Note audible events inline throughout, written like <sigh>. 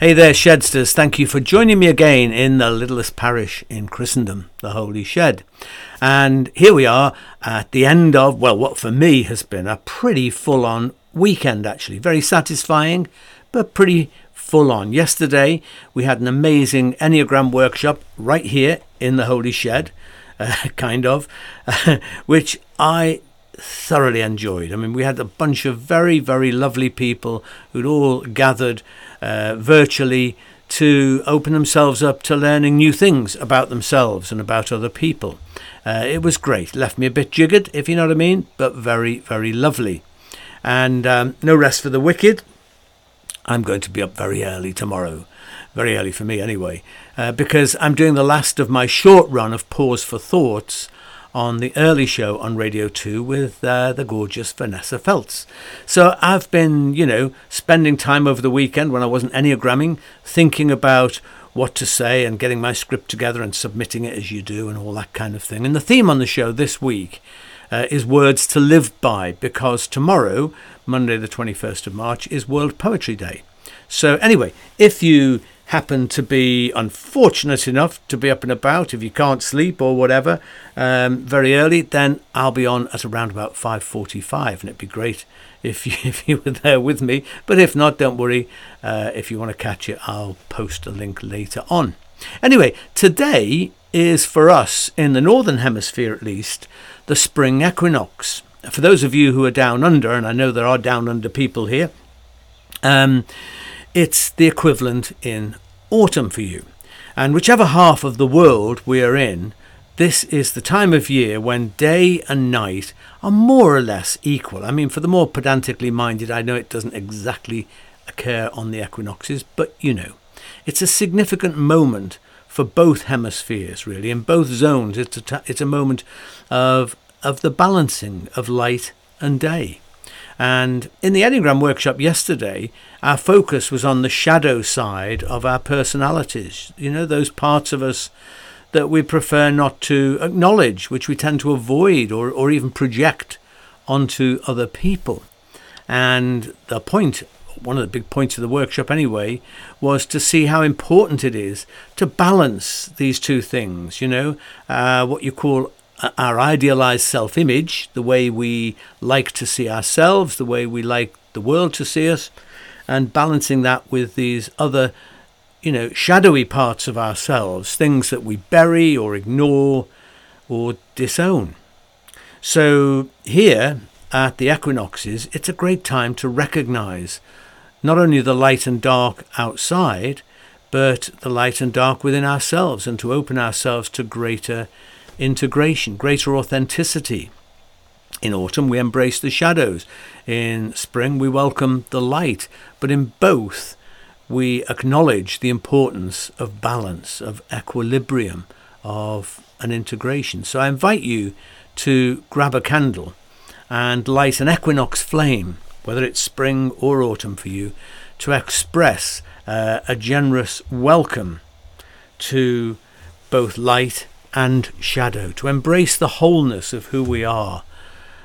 Hey there, Shedsters. Thank you for joining me again in the littlest parish in Christendom, the Holy Shed. And here we are at the end of, well, what for me has been a pretty full on weekend, actually. Very satisfying, but pretty full on. Yesterday, we had an amazing Enneagram workshop right here in the Holy Shed, <laughs> uh, kind of, <laughs> which I thoroughly enjoyed. I mean, we had a bunch of very, very lovely people who'd all gathered uh, virtually to open themselves up to learning new things about themselves and about other people. Uh, it was great. Left me a bit jiggered, if you know what I mean, but very, very lovely. And um, no rest for the wicked. I'm going to be up very early tomorrow. Very early for me, anyway, uh, because I'm doing the last of my short run of Pause for Thoughts on the early show on Radio 2 with uh, the gorgeous Vanessa Feltz. So I've been, you know, spending time over the weekend when I wasn't Enneagramming, thinking about what to say and getting my script together and submitting it as you do and all that kind of thing. And the theme on the show this week uh, is words to live by because tomorrow, Monday the 21st of March, is World Poetry Day. So, anyway, if you happen to be unfortunate enough to be up and about, if you can't sleep or whatever, um, very early, then I'll be on at around about 5:45, and it'd be great if you, <laughs> if you were there with me. But if not, don't worry. Uh, if you want to catch it, I'll post a link later on. Anyway, today is for us in the northern hemisphere, at least, the spring equinox. For those of you who are down under, and I know there are down under people here. Um, it's the equivalent in autumn for you. And whichever half of the world we are in, this is the time of year when day and night are more or less equal. I mean, for the more pedantically minded, I know it doesn't exactly occur on the equinoxes, but you know, it's a significant moment for both hemispheres, really. In both zones, it's a, it's a moment of, of the balancing of light and day. And in the Enneagram workshop yesterday, our focus was on the shadow side of our personalities. You know, those parts of us that we prefer not to acknowledge, which we tend to avoid or, or even project onto other people. And the point, one of the big points of the workshop anyway, was to see how important it is to balance these two things, you know, uh, what you call our idealized self image, the way we like to see ourselves, the way we like the world to see us, and balancing that with these other, you know, shadowy parts of ourselves, things that we bury or ignore or disown. So here at the equinoxes, it's a great time to recognize not only the light and dark outside, but the light and dark within ourselves and to open ourselves to greater integration, greater authenticity. In autumn, we embrace the shadows. In spring, we welcome the light. But in both, we acknowledge the importance of balance, of equilibrium, of an integration. So I invite you to grab a candle and light an equinox flame, whether it's spring or autumn for you, to express uh, a generous welcome to both light and shadow, to embrace the wholeness of who we are,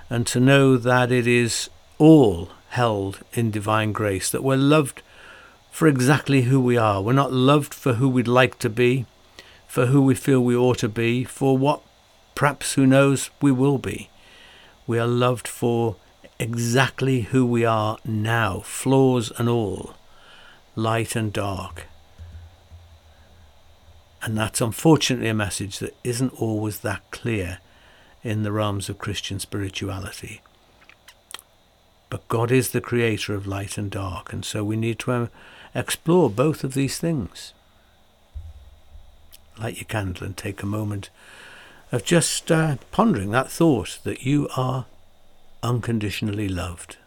and to know that it is all held in divine grace, that we're loved for exactly who we are. We're not loved for who we'd like to be, for who we feel we ought to be, for what perhaps who knows we will be. We are loved for exactly who we are now, flaws and all, light and dark. And that's unfortunately a message that isn't always that clear in the realms of Christian spirituality. But God is the creator of light and dark, and so we need to um, explore both of these things. Light your candle and take a moment of just uh, pondering that thought that you are unconditionally loved.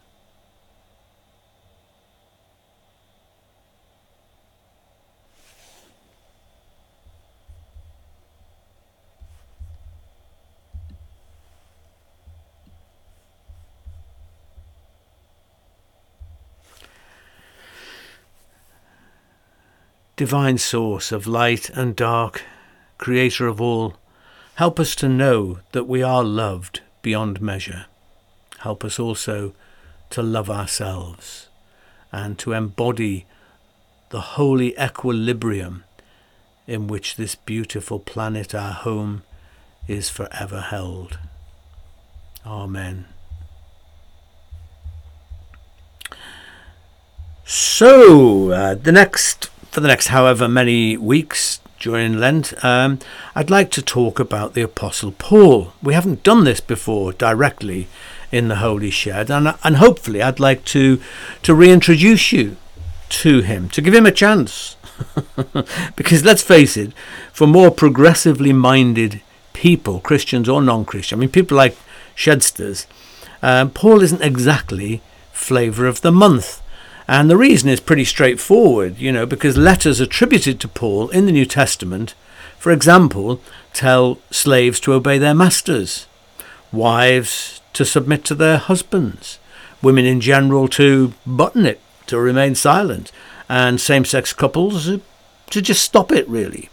Divine source of light and dark, creator of all, help us to know that we are loved beyond measure. Help us also to love ourselves and to embody the holy equilibrium in which this beautiful planet, our home, is forever held. Amen. So, uh, the next, for the next however many weeks during Lent, um, I'd like to talk about the Apostle Paul. We haven't done this before directly in the Holy Shed, and, and hopefully I'd like to, to reintroduce you to him, to give him a chance. <laughs> because let's face it, for more progressively minded people, Christians or non Christian, I mean, people like Shedsters, um, Paul isn't exactly flavour of the month. And the reason is pretty straightforward, you know, because letters attributed to Paul in the New Testament, for example, tell slaves to obey their masters, wives to submit to their husbands, women in general to button it, to remain silent, and same sex couples to just stop it, really.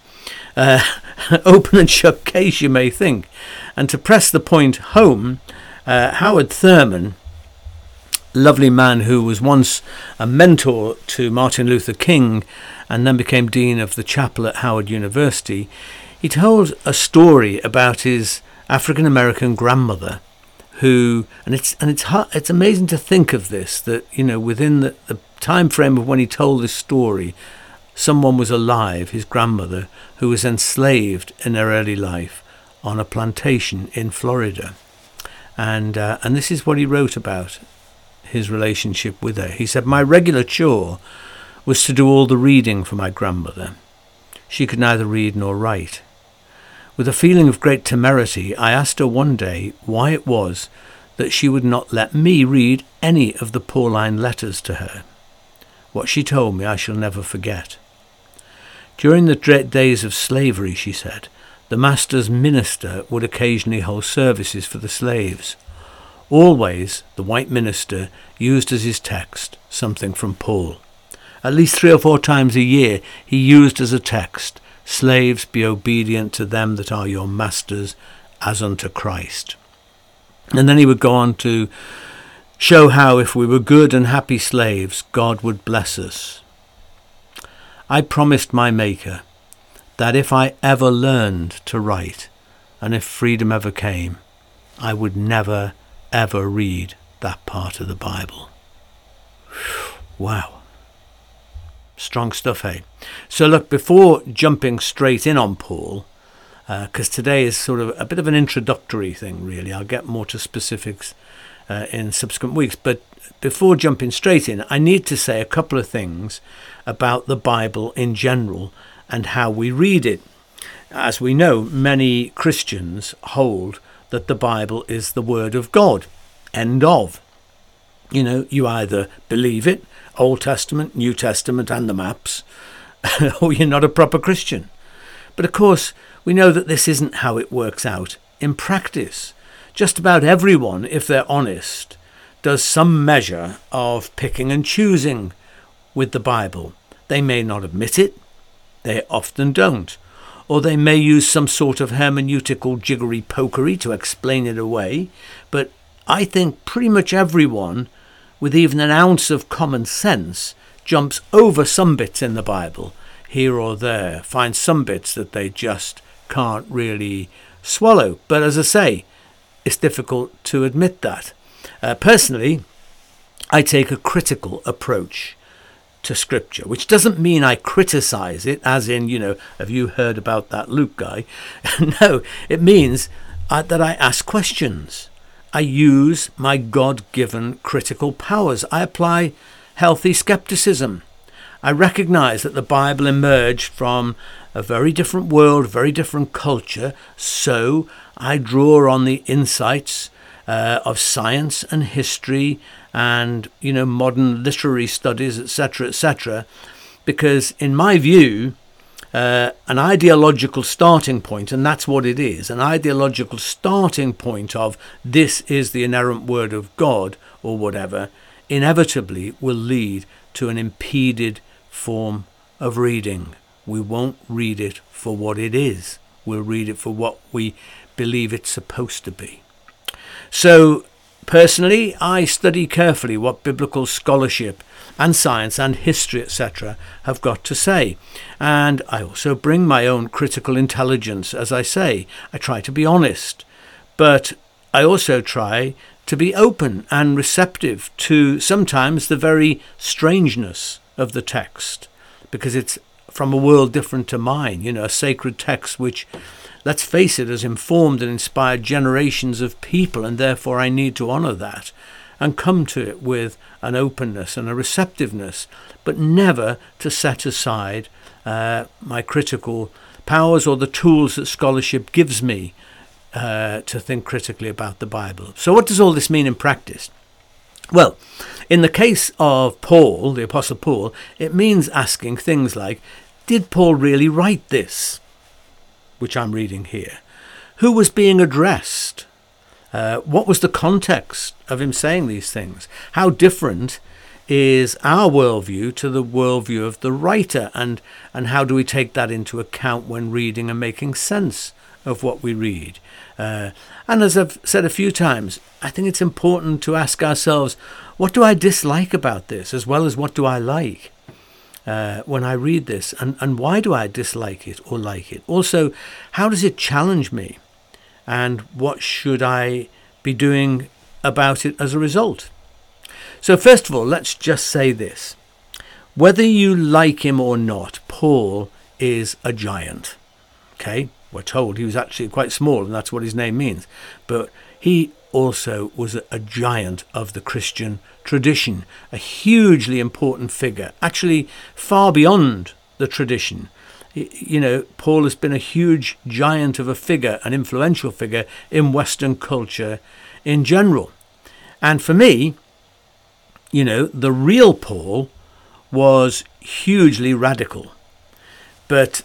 Uh, <laughs> open and shut case, you may think. And to press the point home, uh, Howard Thurman lovely man who was once a mentor to Martin Luther King and then became dean of the chapel at Howard University, he told a story about his African American grandmother who and it's and it's it's amazing to think of this that you know within the, the time frame of when he told this story someone was alive his grandmother who was enslaved in her early life on a plantation in Florida. And uh, and this is what he wrote about his relationship with her. He said, My regular chore was to do all the reading for my grandmother. She could neither read nor write. With a feeling of great temerity, I asked her one day why it was that she would not let me read any of the Pauline letters to her. What she told me I shall never forget. During the dread days of slavery, she said, the master's minister would occasionally hold services for the slaves. Always the white minister used as his text something from Paul. At least three or four times a year he used as a text, Slaves, be obedient to them that are your masters, as unto Christ. And then he would go on to show how if we were good and happy slaves, God would bless us. I promised my Maker that if I ever learned to write, and if freedom ever came, I would never ever read that part of the Bible. Wow. Strong stuff, hey? So, look, before jumping straight in on Paul, because uh, today is sort of a bit of an introductory thing, really, I'll get more to specifics uh, in subsequent weeks. But before jumping straight in, I need to say a couple of things about the Bible in general and how we read it. As we know, many Christians hold that the Bible is the Word of God. End of. You know, you either believe it, Old Testament, New Testament, and the maps, <laughs> or you're not a proper Christian. But of course, we know that this isn't how it works out in practice. Just about everyone, if they're honest, does some measure of picking and choosing with the Bible. They may not admit it, they often don't or they may use some sort of hermeneutical jiggery pokery to explain it away, but I think pretty much everyone with even an ounce of common sense jumps over some bits in the Bible here or there, finds some bits that they just can't really swallow. But as I say, it's difficult to admit that. Uh, personally, I take a critical approach to scripture, which doesn't mean I criticize it, as in, you know, have you heard about that Luke guy? <laughs> no, it means uh, that I ask questions. I use my God given critical powers. I apply healthy skepticism. I recognize that the Bible emerged from a very different world, very different culture, so I draw on the insights uh, of science and history and you know modern literary studies, etc., etc. Because in my view, uh, an ideological starting point, and that's what it is an ideological starting point of this is the inerrant word of God or whatever, inevitably will lead to an impeded form of reading. We won't read it for what it is, we'll read it for what we believe it's supposed to be. So, personally, I study carefully what biblical scholarship and science and history, etc., have got to say. And I also bring my own critical intelligence, as I say. I try to be honest, but I also try to be open and receptive to sometimes the very strangeness of the text, because it's from a world different to mine, you know, a sacred text which, let's face it, has informed and inspired generations of people, and therefore I need to honour that and come to it with an openness and a receptiveness, but never to set aside uh, my critical powers or the tools that scholarship gives me uh, to think critically about the Bible. So, what does all this mean in practice? Well, in the case of Paul, the Apostle Paul, it means asking things like did Paul really write this? Which I'm reading here. Who was being addressed? Uh, what was the context of him saying these things? How different is our worldview to the worldview of the writer? And, and how do we take that into account when reading and making sense of what we read? Uh, and as I've said a few times, I think it's important to ask ourselves what do I dislike about this as well as what do I like? Uh, when I read this, and, and why do I dislike it or like it? Also, how does it challenge me, and what should I be doing about it as a result? So, first of all, let's just say this whether you like him or not, Paul is a giant. Okay, we're told he was actually quite small, and that's what his name means. But he also was a, giant of the Christian tradition, a hugely important figure, actually far beyond the tradition. You know, Paul has been a huge giant of a figure, an influential figure in Western culture in general. And for me, you know, the real Paul was hugely radical. But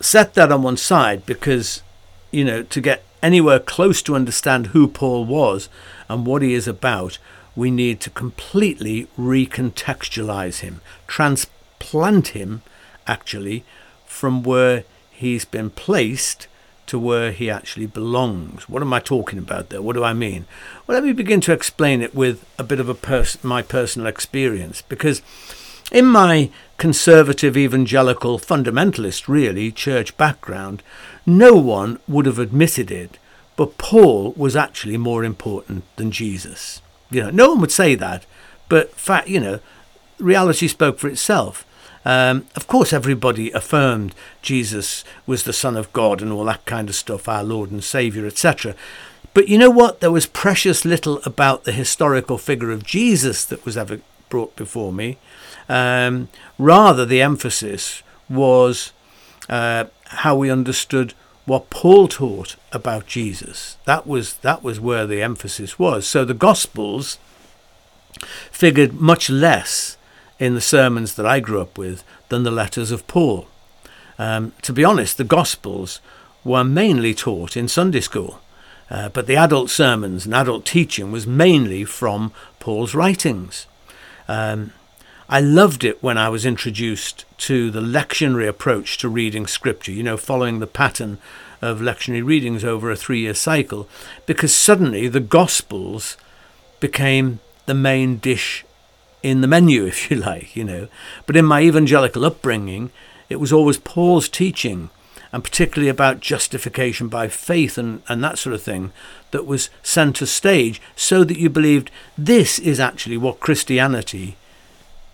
set that on one side because, you know, to get anywhere close to understand who Paul was and what he is about, we need to completely recontextualize him, transplant him actually from where he's been placed to where he actually belongs. What am I talking about there? What do I mean? Well, let me begin to explain it with a bit of a pers- my personal experience because in my conservative evangelical fundamentalist really church background, no one would have admitted it, but Paul was actually more important than Jesus. You know, no one would say that, but fact, you know, reality spoke for itself. Um, of course, everybody affirmed Jesus was the Son of God and all that kind of stuff, our Lord and Saviour, etc. But you know what? There was precious little about the historical figure of Jesus that was ever brought before me. Um, rather, the emphasis was uh, how we understood what Paul taught about Jesus. That was that was where the emphasis was. So the Gospels figured much less in the sermons that I grew up with than the letters of Paul. Um, to be honest, the Gospels were mainly taught in Sunday school, uh, but the adult sermons and adult teaching was mainly from Paul's writings. Um, I loved it when I was introduced to the lectionary approach to reading scripture, you know, following the pattern of lectionary readings over a three year cycle, because suddenly the Gospels became the main dish in the menu, <laughs> if you like, you know. But in my evangelical upbringing, it was always Paul's teaching, and particularly about justification by faith and, and that sort of thing, that was centre stage, so that you believed this is actually what Christianity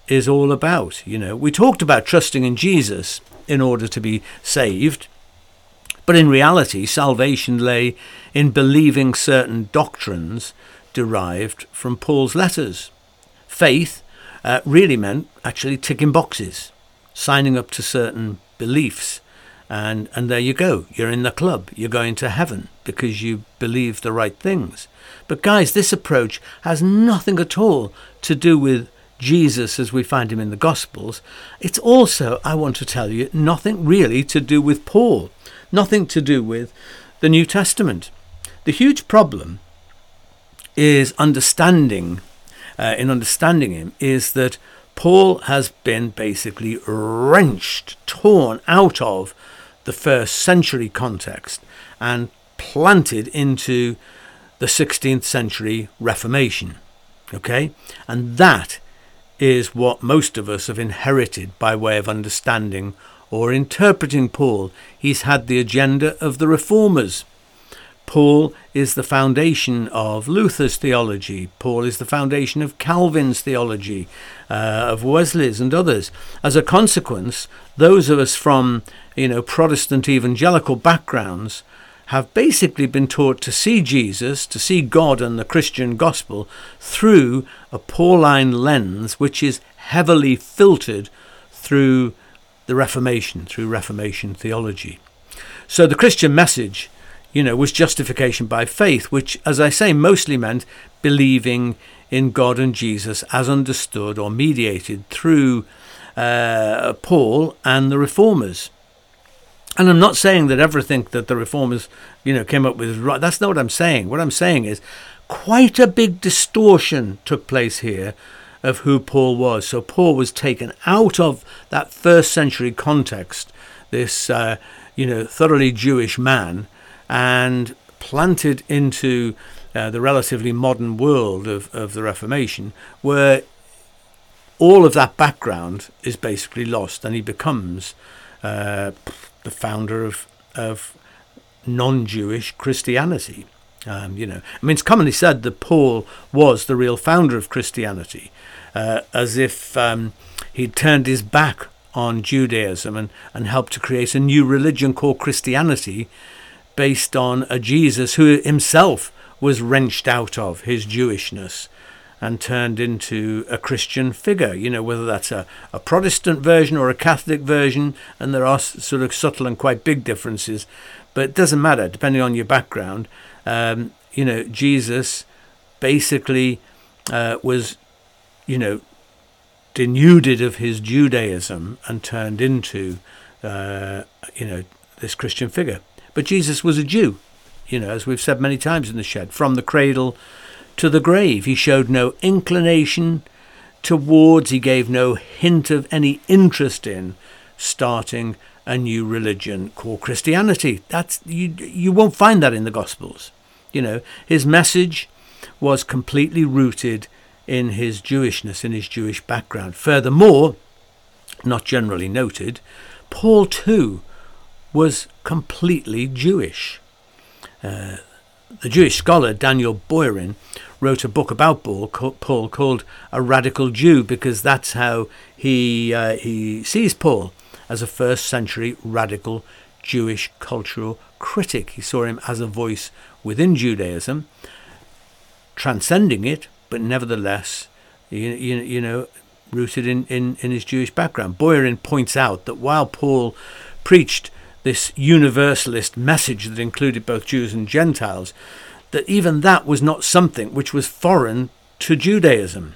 is all about. You know, we talked about trusting in Jesus in order to be saved, but in reality, salvation lay in believing certain doctrines derived from Paul's letters. Faith uh, really meant actually ticking boxes, signing up to certain beliefs. And, and there you go. You're in the club. You're going to heaven because you believe the right things. But, guys, this approach has nothing at all to do with Jesus as we find him in the Gospels, it's also, I want to tell you, nothing really to do with Paul, nothing to do with the New Testament. The huge problem is understanding, uh, in understanding him, is that Paul has been basically wrenched, torn out of the first century context and planted into the 16th century Reformation. Okay? And that is what most of us have inherited by way of understanding or interpreting Paul. He's had the agenda of the reformers. Paul is the foundation of Luther's theology. Paul is the foundation of Calvin's theology, uh, of Wesley's and others. As a consequence, those of us from you know Protestant evangelical backgrounds have basically been taught to see Jesus, to see God and the Christian gospel through a Pauline lens, which is heavily filtered through the Reformation, through Reformation theology. So the Christian message, you know, was justification by faith, which, as I say, mostly meant believing in God and Jesus as understood or mediated through uh, Paul and the reformers. And I'm not saying that everything that the reformers, you know, came up with is right. That's not what I'm saying. What I'm saying is quite a big distortion took place here of who Paul was. So Paul was taken out of that first century context, this, uh, you know, thoroughly Jewish man, and planted into uh, the relatively modern world of, of the Reformation, where all of that background is basically lost, and he becomes uh, the founder of of non-Jewish Christianity. Um, you know, I mean, it's commonly said that Paul was the real founder of Christianity, uh, as if um, he'd turned his back on Judaism and, and helped to create a new religion called Christianity, based on a Jesus who himself was wrenched out of his Jewishness and turned into a Christian figure, you know, whether that's a, a Protestant version or a Catholic version, and there are sort of subtle and quite big differences, but it doesn't matter, depending on your background. Um, you know, Jesus basically uh, was, you know, denuded of his Judaism and turned into, uh, you know, this Christian figure. But Jesus was a Jew, you know, as we've said many times in the shed, from the cradle to the grave. He showed no inclination towards, he gave no hint of any interest in starting a new religion called Christianity. That's you you won't find that in the Gospels. You know, his message was completely rooted in his Jewishness, in his Jewish background. Furthermore, not generally noted, Paul too was completely Jewish. Uh, the Jewish scholar Daniel Boyarin wrote a book about Paul, called A Radical Jew because that's how he, uh, he sees Paul as a first century radical Jewish cultural critic. He saw him as a voice within Judaism, transcending it, but nevertheless, you, you, you know, rooted in, in, in his Jewish background. Boyarin points out that while Paul preached this universalist message that included both Jews and Gentiles, that even that was not something which was foreign to Judaism.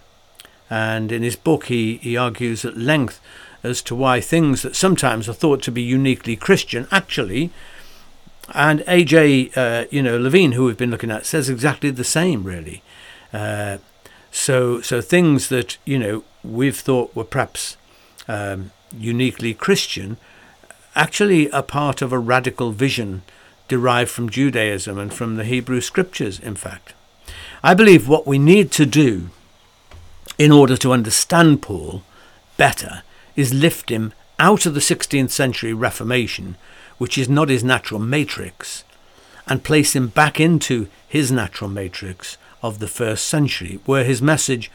And in his book, he, he argues at length as to why things that sometimes are thought to be uniquely Christian actually, and AJ, uh, you know, Levine, who we've been looking at, says exactly the same, really. Uh, so, so things that you know we've thought were perhaps um, uniquely Christian, actually a part of a radical vision derived from Judaism and from the Hebrew scriptures, in fact. I believe what we need to do in order to understand Paul better is lift him out of the 16th century Reformation, which is not his natural matrix, and place him back into his natural matrix of the first century, where his message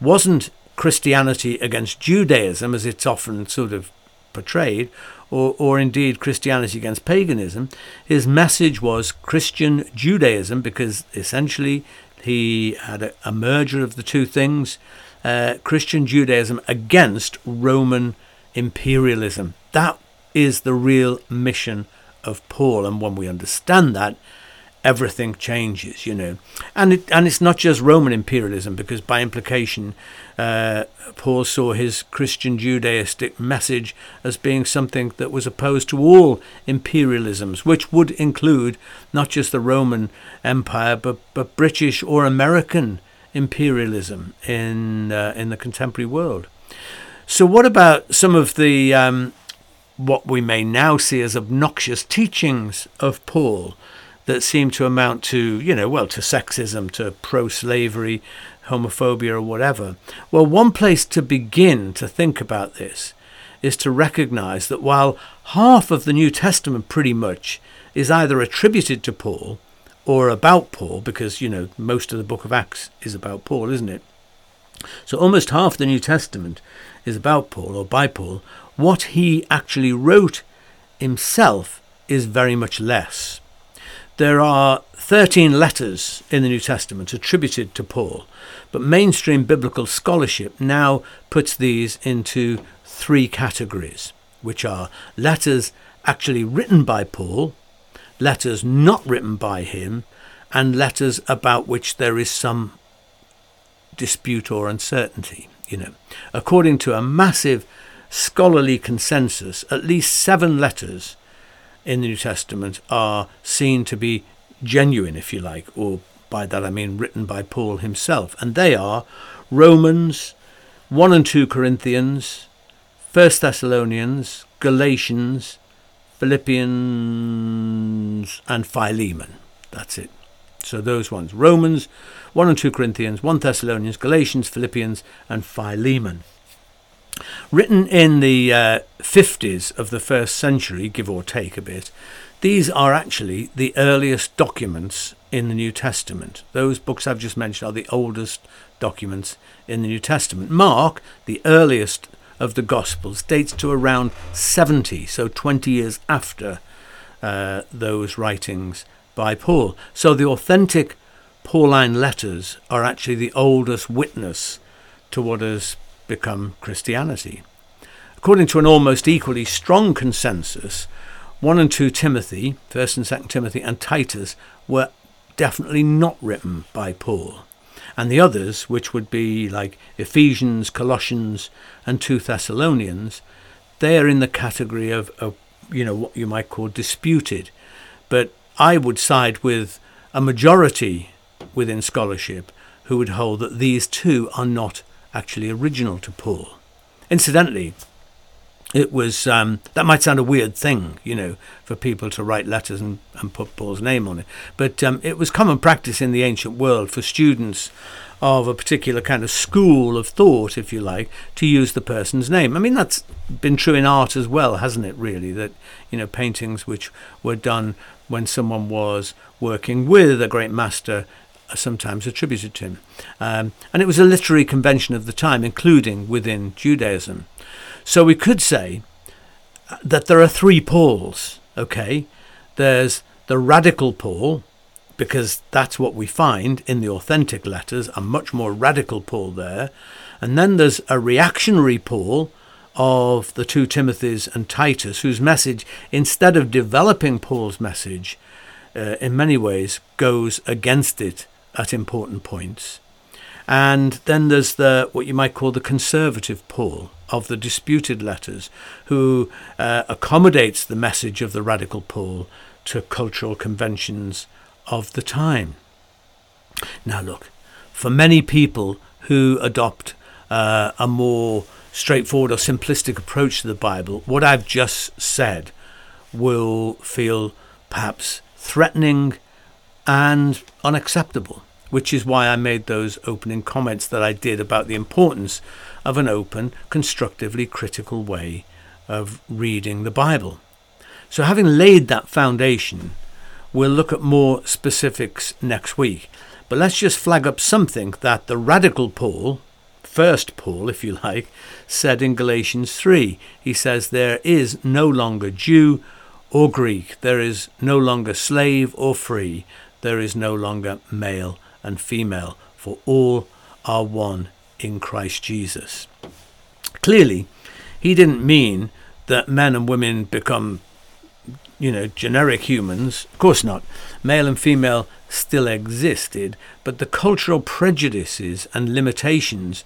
wasn't Christianity against Judaism, as it's often sort of portrayed, or, or indeed Christianity against paganism. His message was Christian Judaism because essentially he had a, a merger of the two things uh, Christian Judaism against Roman imperialism. That is the real mission of Paul, and when we understand that, everything changes, you know. And it, and it's not just Roman imperialism, because by implication, uh, Paul saw his Christian Judaistic message as being something that was opposed to all imperialisms, which would include not just the Roman Empire, but, but British or American imperialism in uh, in the contemporary world. So, what about some of the um, what we may now see as obnoxious teachings of Paul? That seem to amount to, you know, well, to sexism, to pro slavery, homophobia, or whatever. Well, one place to begin to think about this is to recognize that while half of the New Testament pretty much is either attributed to Paul or about Paul, because, you know, most of the book of Acts is about Paul, isn't it? So almost half the New Testament is about Paul or by Paul. What he actually wrote himself is very much less. There are 13 letters in the New Testament attributed to Paul, but mainstream biblical scholarship now puts these into three categories, which are letters actually written by Paul, letters not written by him, and letters about which there is some dispute or uncertainty. You know, according to a massive scholarly consensus, at least seven letters in the New Testament are seen to be genuine, if you like, or by that I mean written by Paul himself, and they are Romans, 1 and 2 Corinthians, 1 Thessalonians, Galatians, Philippians, and Philemon. That's it. So those ones Romans, 1 and 2 Corinthians, 1 Thessalonians, Galatians, Philippians, and Philemon. Written in the uh, 50s of the first century, give or take a bit, these are actually the earliest documents in the New Testament. Those books I've just mentioned are the oldest documents in the New Testament. Mark, the earliest of the Gospels, dates to around 70, so 20 years after uh, those writings by Paul. So the authentic Pauline letters are actually the oldest witness to what has become Christianity. According to an almost equally strong consensus, 1 and 2 Timothy, 1st and 2nd Timothy, and Titus were definitely not written by Paul. And the others, which would be like Ephesians, Colossians, and 2 Thessalonians, they are in the category of, of you know, what you might call disputed. But I would side with a majority within scholarship who would hold that these two are not actually original to Paul. Incidentally, it was um, that might sound a weird thing, you know, for people to write letters and, and put Paul's name on it, but um, it was common practice in the ancient world for students of a particular kind of school of thought, if you like, to use the person's name. I mean, that's been true in art as well, hasn't it? Really, that you know, paintings which were done when someone was working with a great master sometimes attributed to him. Um, and it was a literary convention of the time, including within Judaism. So we could say that there are three Pauls, okay? There's the radical Paul, because that's what we find in the authentic letters, a much more radical Paul there. And then there's a reactionary Paul of the two Timothys and Titus, whose message, instead of developing Paul's message, uh, in many ways goes against it at important points. And then there's the what you might call the conservative Paul of the disputed letters, who uh, accommodates the message of the radical Paul to cultural conventions of the time. Now, look, for many people who adopt uh, a more straightforward or simplistic approach to the Bible, what I've just said will feel perhaps threatening and unacceptable, which is why I made those opening comments that I did about the importance of an open, constructively critical way of reading the Bible. So, having laid that foundation, we'll look at more specifics next week. But let's just flag up something that the radical Paul, first Paul, if you like, said in Galatians 3. He says, There is no longer Jew or Greek, there is no longer slave or free, there is no longer male and female, for all are one in Christ Jesus. Clearly, he didn't mean that men and women become, you know, generic humans. Of course not. Male and female still existed, but the cultural prejudices and limitations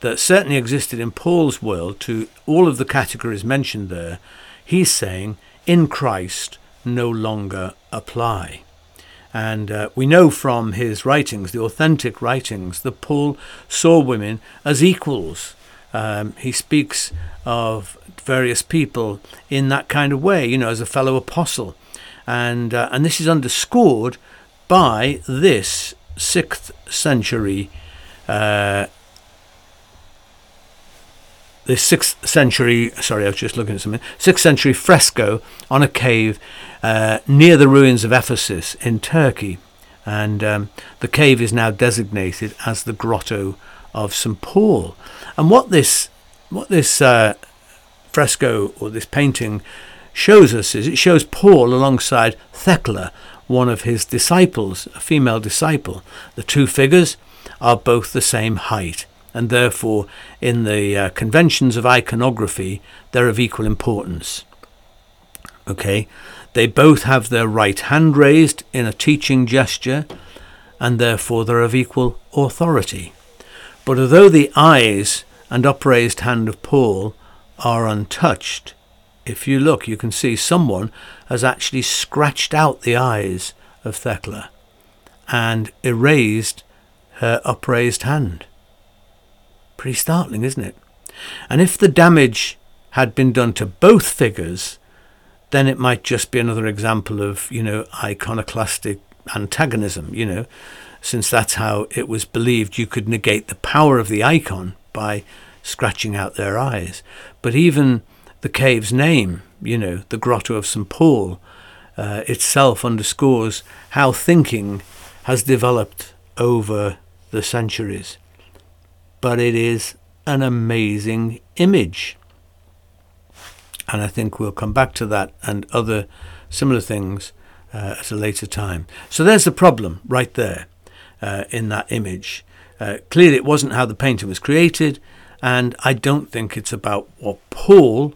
that certainly existed in Paul's world to all of the categories mentioned there, he's saying in Christ no longer apply. And uh, we know from his writings, the authentic writings, that Paul saw women as equals. Um, he speaks of various people in that kind of way, you know, as a fellow apostle. and uh, and this is underscored by this sixth century. Uh, this sixth century, sorry, I was just looking at something, sixth century fresco on a cave uh, near the ruins of Ephesus in Turkey. And um, the cave is now designated as the Grotto of St. Paul. And what this, what this uh, fresco or this painting shows us is it shows Paul alongside Thecla, one of his disciples, a female disciple. The two figures are both the same height and therefore in the uh, conventions of iconography they're of equal importance. Okay, they both have their right hand raised in a teaching gesture and therefore they're of equal authority. But although the eyes and upraised hand of Paul are untouched, if you look, you can see someone has actually scratched out the eyes of Thecla and erased her upraised hand. Pretty startling, isn't it? And if the damage had been done to both figures, then it might just be another example of, you know, iconoclastic antagonism, you know, since that's how it was believed you could negate the power of the icon by scratching out their eyes. But even the cave's name, you know, the Grotto of St. Paul, uh, itself underscores how thinking has developed over the centuries but it is an amazing image. And I think we'll come back to that and other similar things uh, at a later time. So there's the problem right there uh, in that image. Uh, clearly, it wasn't how the painting was created, and I don't think it's about what Paul,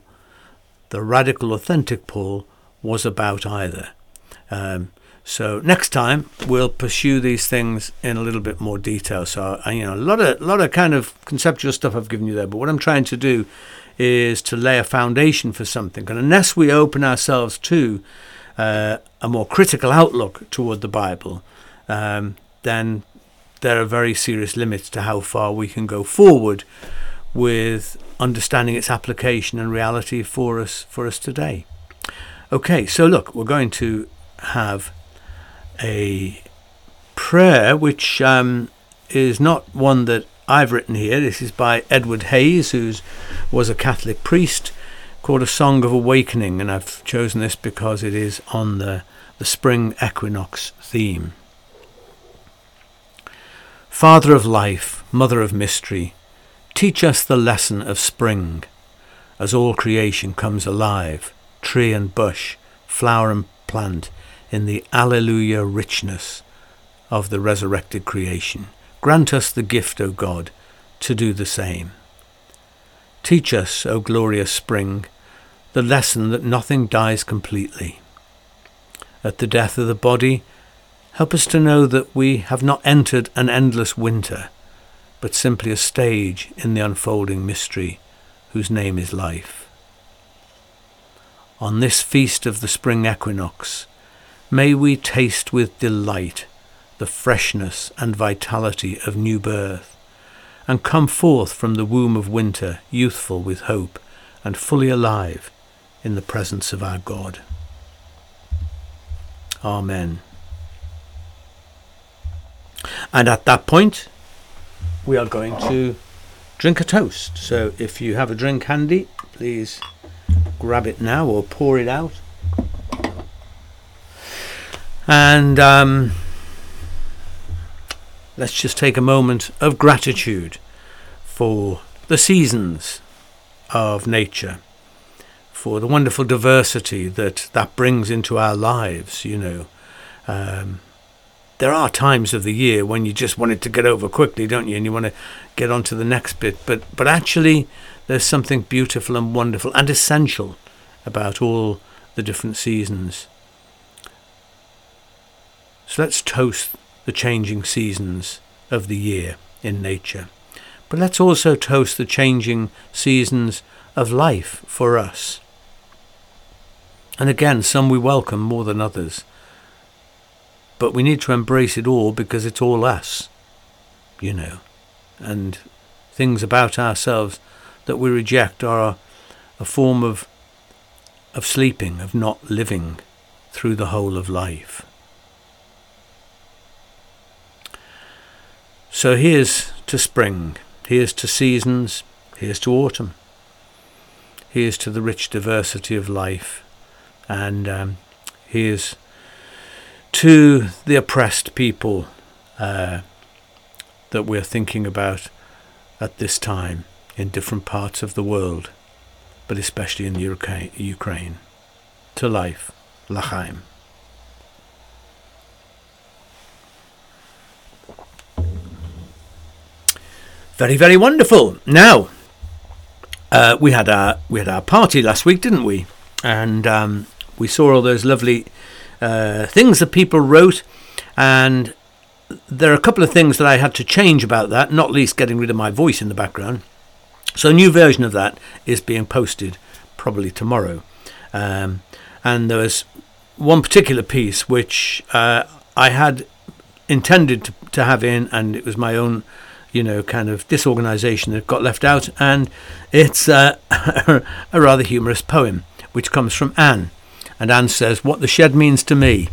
the radical, authentic Paul, was about either. Um, so next time we'll pursue these things in a little bit more detail. So you know a lot of lot of kind of conceptual stuff I've given you there, but what I'm trying to do is to lay a foundation for something. And unless we open ourselves to uh, a more critical outlook toward the Bible, um, then there are very serious limits to how far we can go forward with understanding its application and reality for us for us today. Okay, so look, we're going to have a prayer which um, is not one that I've written here. This is by Edward Hays, who was a Catholic priest, called A Song of Awakening, and I've chosen this because it is on the, the spring equinox theme. Father of life, mother of mystery, teach us the lesson of spring, as all creation comes alive, tree and bush, flower and plant, in the Alleluia richness of the resurrected creation. Grant us the gift, O God, to do the same. Teach us, O glorious spring, the lesson that nothing dies completely. At the death of the body, help us to know that we have not entered an endless winter, but simply a stage in the unfolding mystery whose name is life. On this feast of the spring equinox, May we taste with delight the freshness and vitality of new birth, and come forth from the womb of winter youthful with hope and fully alive in the presence of our God. Amen. And at that point, we are going to drink a toast. So if you have a drink handy, please grab it now or pour it out. And um, let's just take a moment of gratitude for the seasons of nature, for the wonderful diversity that that brings into our lives. You know, um, there are times of the year when you just want it to get over quickly, don't you? And you want to get on to the next bit. But but actually, there's something beautiful and wonderful and essential about all the different seasons. So let's toast the changing seasons of the year in nature. But let's also toast the changing seasons of life for us. And again, some we welcome more than others. But we need to embrace it all because it's all us, you know. And things about ourselves that we reject are a, form of, of sleeping, of not living through the whole of life. So here's to spring, here's to seasons, here's to autumn, here's to the rich diversity of life, and um, here's to the oppressed people uh, that we're thinking about at this time in different parts of the world, but especially in Ukraine. To life, L'chaim. Very, very wonderful. Now, uh, we had our we had our party last week, didn't we? And um, we saw all those lovely uh, things that people wrote, and there are a couple of things that I had to change about that, not least getting rid of my voice in the background. So a new version of that is being posted probably tomorrow. Um, and there was one particular piece which uh, I had intended to, to have in, and it was my own, you know, kind of disorganization that got left out. And it's uh, <laughs> a rather humorous poem, which comes from Anne. And Anne says, What the shed means to me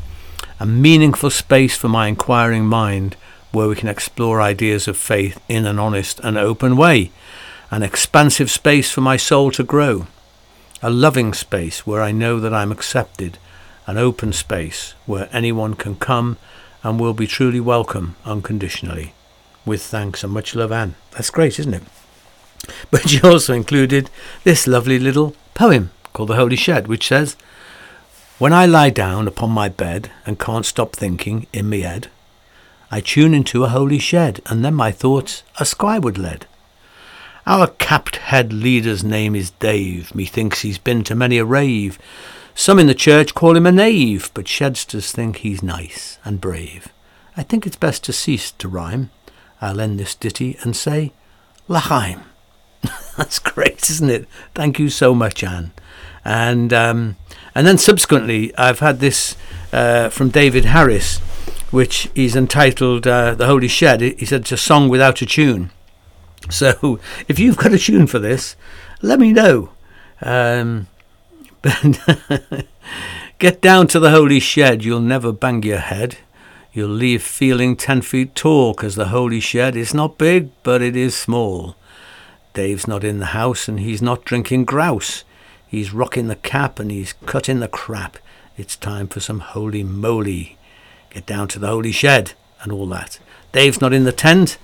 a meaningful space for my inquiring mind where we can explore ideas of faith in an honest and open way, an expansive space for my soul to grow, a loving space where I know that I'm accepted, an open space where anyone can come and will be truly welcome unconditionally. With thanks and much love, Anne. That's great, isn't it? But she also included this lovely little poem called The Holy Shed, which says, when I lie down upon my bed and can't stop thinking in me head, I tune into a holy shed, and then my thoughts are skyward led. Our capped head leader's name is Dave. Methinks he's been to many a rave. Some in the church call him a knave, but shedsters think he's nice and brave. I think it's best to cease to rhyme. I'll end this ditty and say, L'chaim. <laughs> That's great, isn't it? Thank you so much, Anne. And um, and then subsequently, I've had this uh, from David Harris, which is entitled uh, The Holy Shed. He said it's a song without a tune. So if you've got a tune for this, let me know. Um, <laughs> <laughs> get down to the holy shed, you'll never bang your head. You'll leave feeling ten feet tall tall, 'cause the holy shed is not big, but it is small. Dave's not in the house and he's not drinking grouse. He's rocking the cap and he's cutting the crap. It's time for some holy moly. Get down to the holy shed and all that. Dave's not in the tent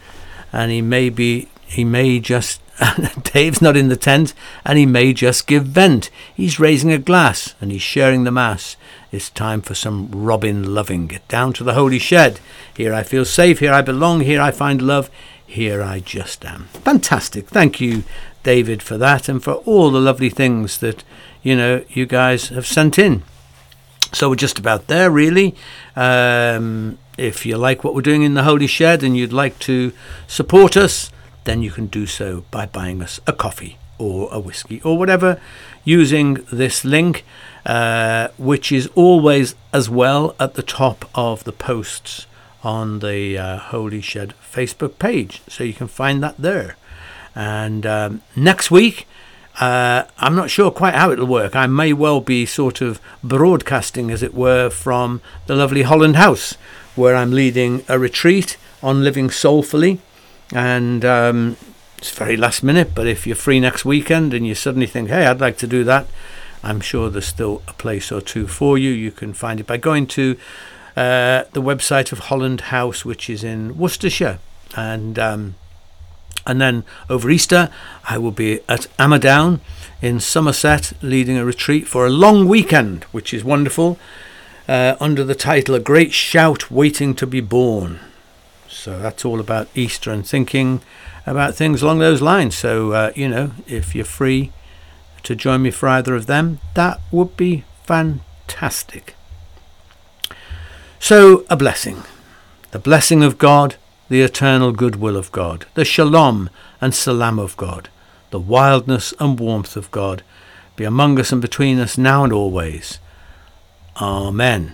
and he may be, he may just, <laughs> Dave's not in the tent and he may just give vent. He's raising a glass and he's sharing the mass. It's time for some robin loving. Get down to the holy shed. Here I feel safe. Here I belong. Here I find love. Here I just am. Fantastic. Thank you, David, for that and for all the lovely things that, you know, you guys have sent in. So we're just about there, really. Um, if you like what we're doing in the Holy Shed and you'd like to support us, then you can do so by buying us a coffee or a whiskey or whatever using this link, uh, which is always as well at the top of the posts on the uh, Holy Shed Facebook page. So you can find that there. And um, next week, uh, I'm not sure quite how it'll work. I may well be sort of broadcasting, as it were, from the lovely Holland House, where I'm leading a retreat on living soulfully. And um, it's very last minute, but if you're free next weekend and you suddenly think, hey, I'd like to do that, I'm sure there's still a place or two for you. You can find it by going to uh, the website of Holland House, which is in Worcestershire. And um, and then over Easter, I will be at Ammerdown in Somerset, leading a retreat for a long weekend, which is wonderful, uh, under the title A Great Shout Waiting to Be Born. So that's all about Easter and thinking about things along those lines. So, uh, you know, if you're free to join me for either of them, that would be fantastic. So, a blessing. The blessing of God, the eternal goodwill of God, the shalom and salam of God, the wildness and warmth of God be among us and between us now and always. Amen.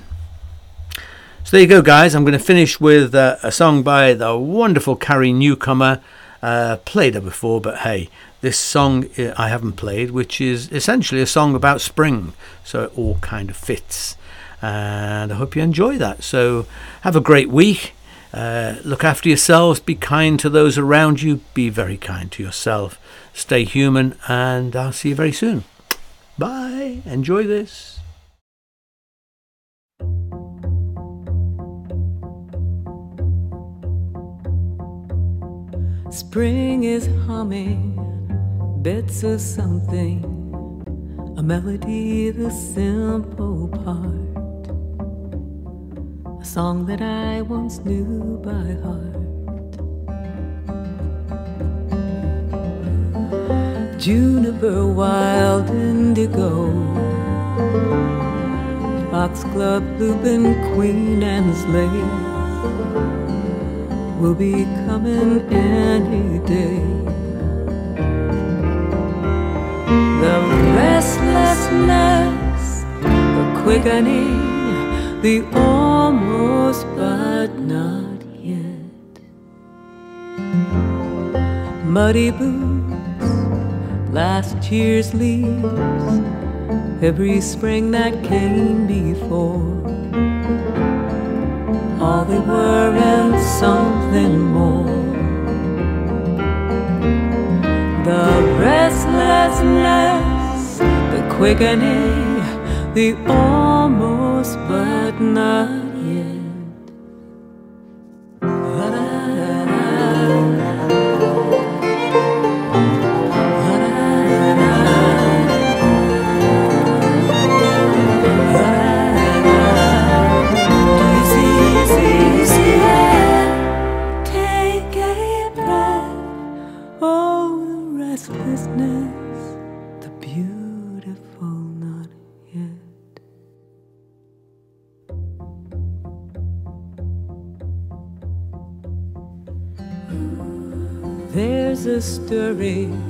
So there you go, guys. I'm going to finish with uh, a song by the wonderful Carrie Newcomer. Uh, played her before, but hey, this song I haven't played, which is essentially a song about spring, so it all kind of fits. And I hope you enjoy that. So have a great week. Uh, look after yourselves. Be kind to those around you. Be very kind to yourself. Stay human. And I'll see you very soon. Bye. Enjoy this. Spring is humming bits of something, a melody, the simple part, a song that I once knew by heart. Juniper, wild indigo, foxglove, lupin, Queen Anne's lace will be coming any day. The restlessness, the quickening, the almost but not yet. Muddy boots, last year's leaves, every spring that came before all they were and something more. Restlessness, the quickening, the almost but not There's a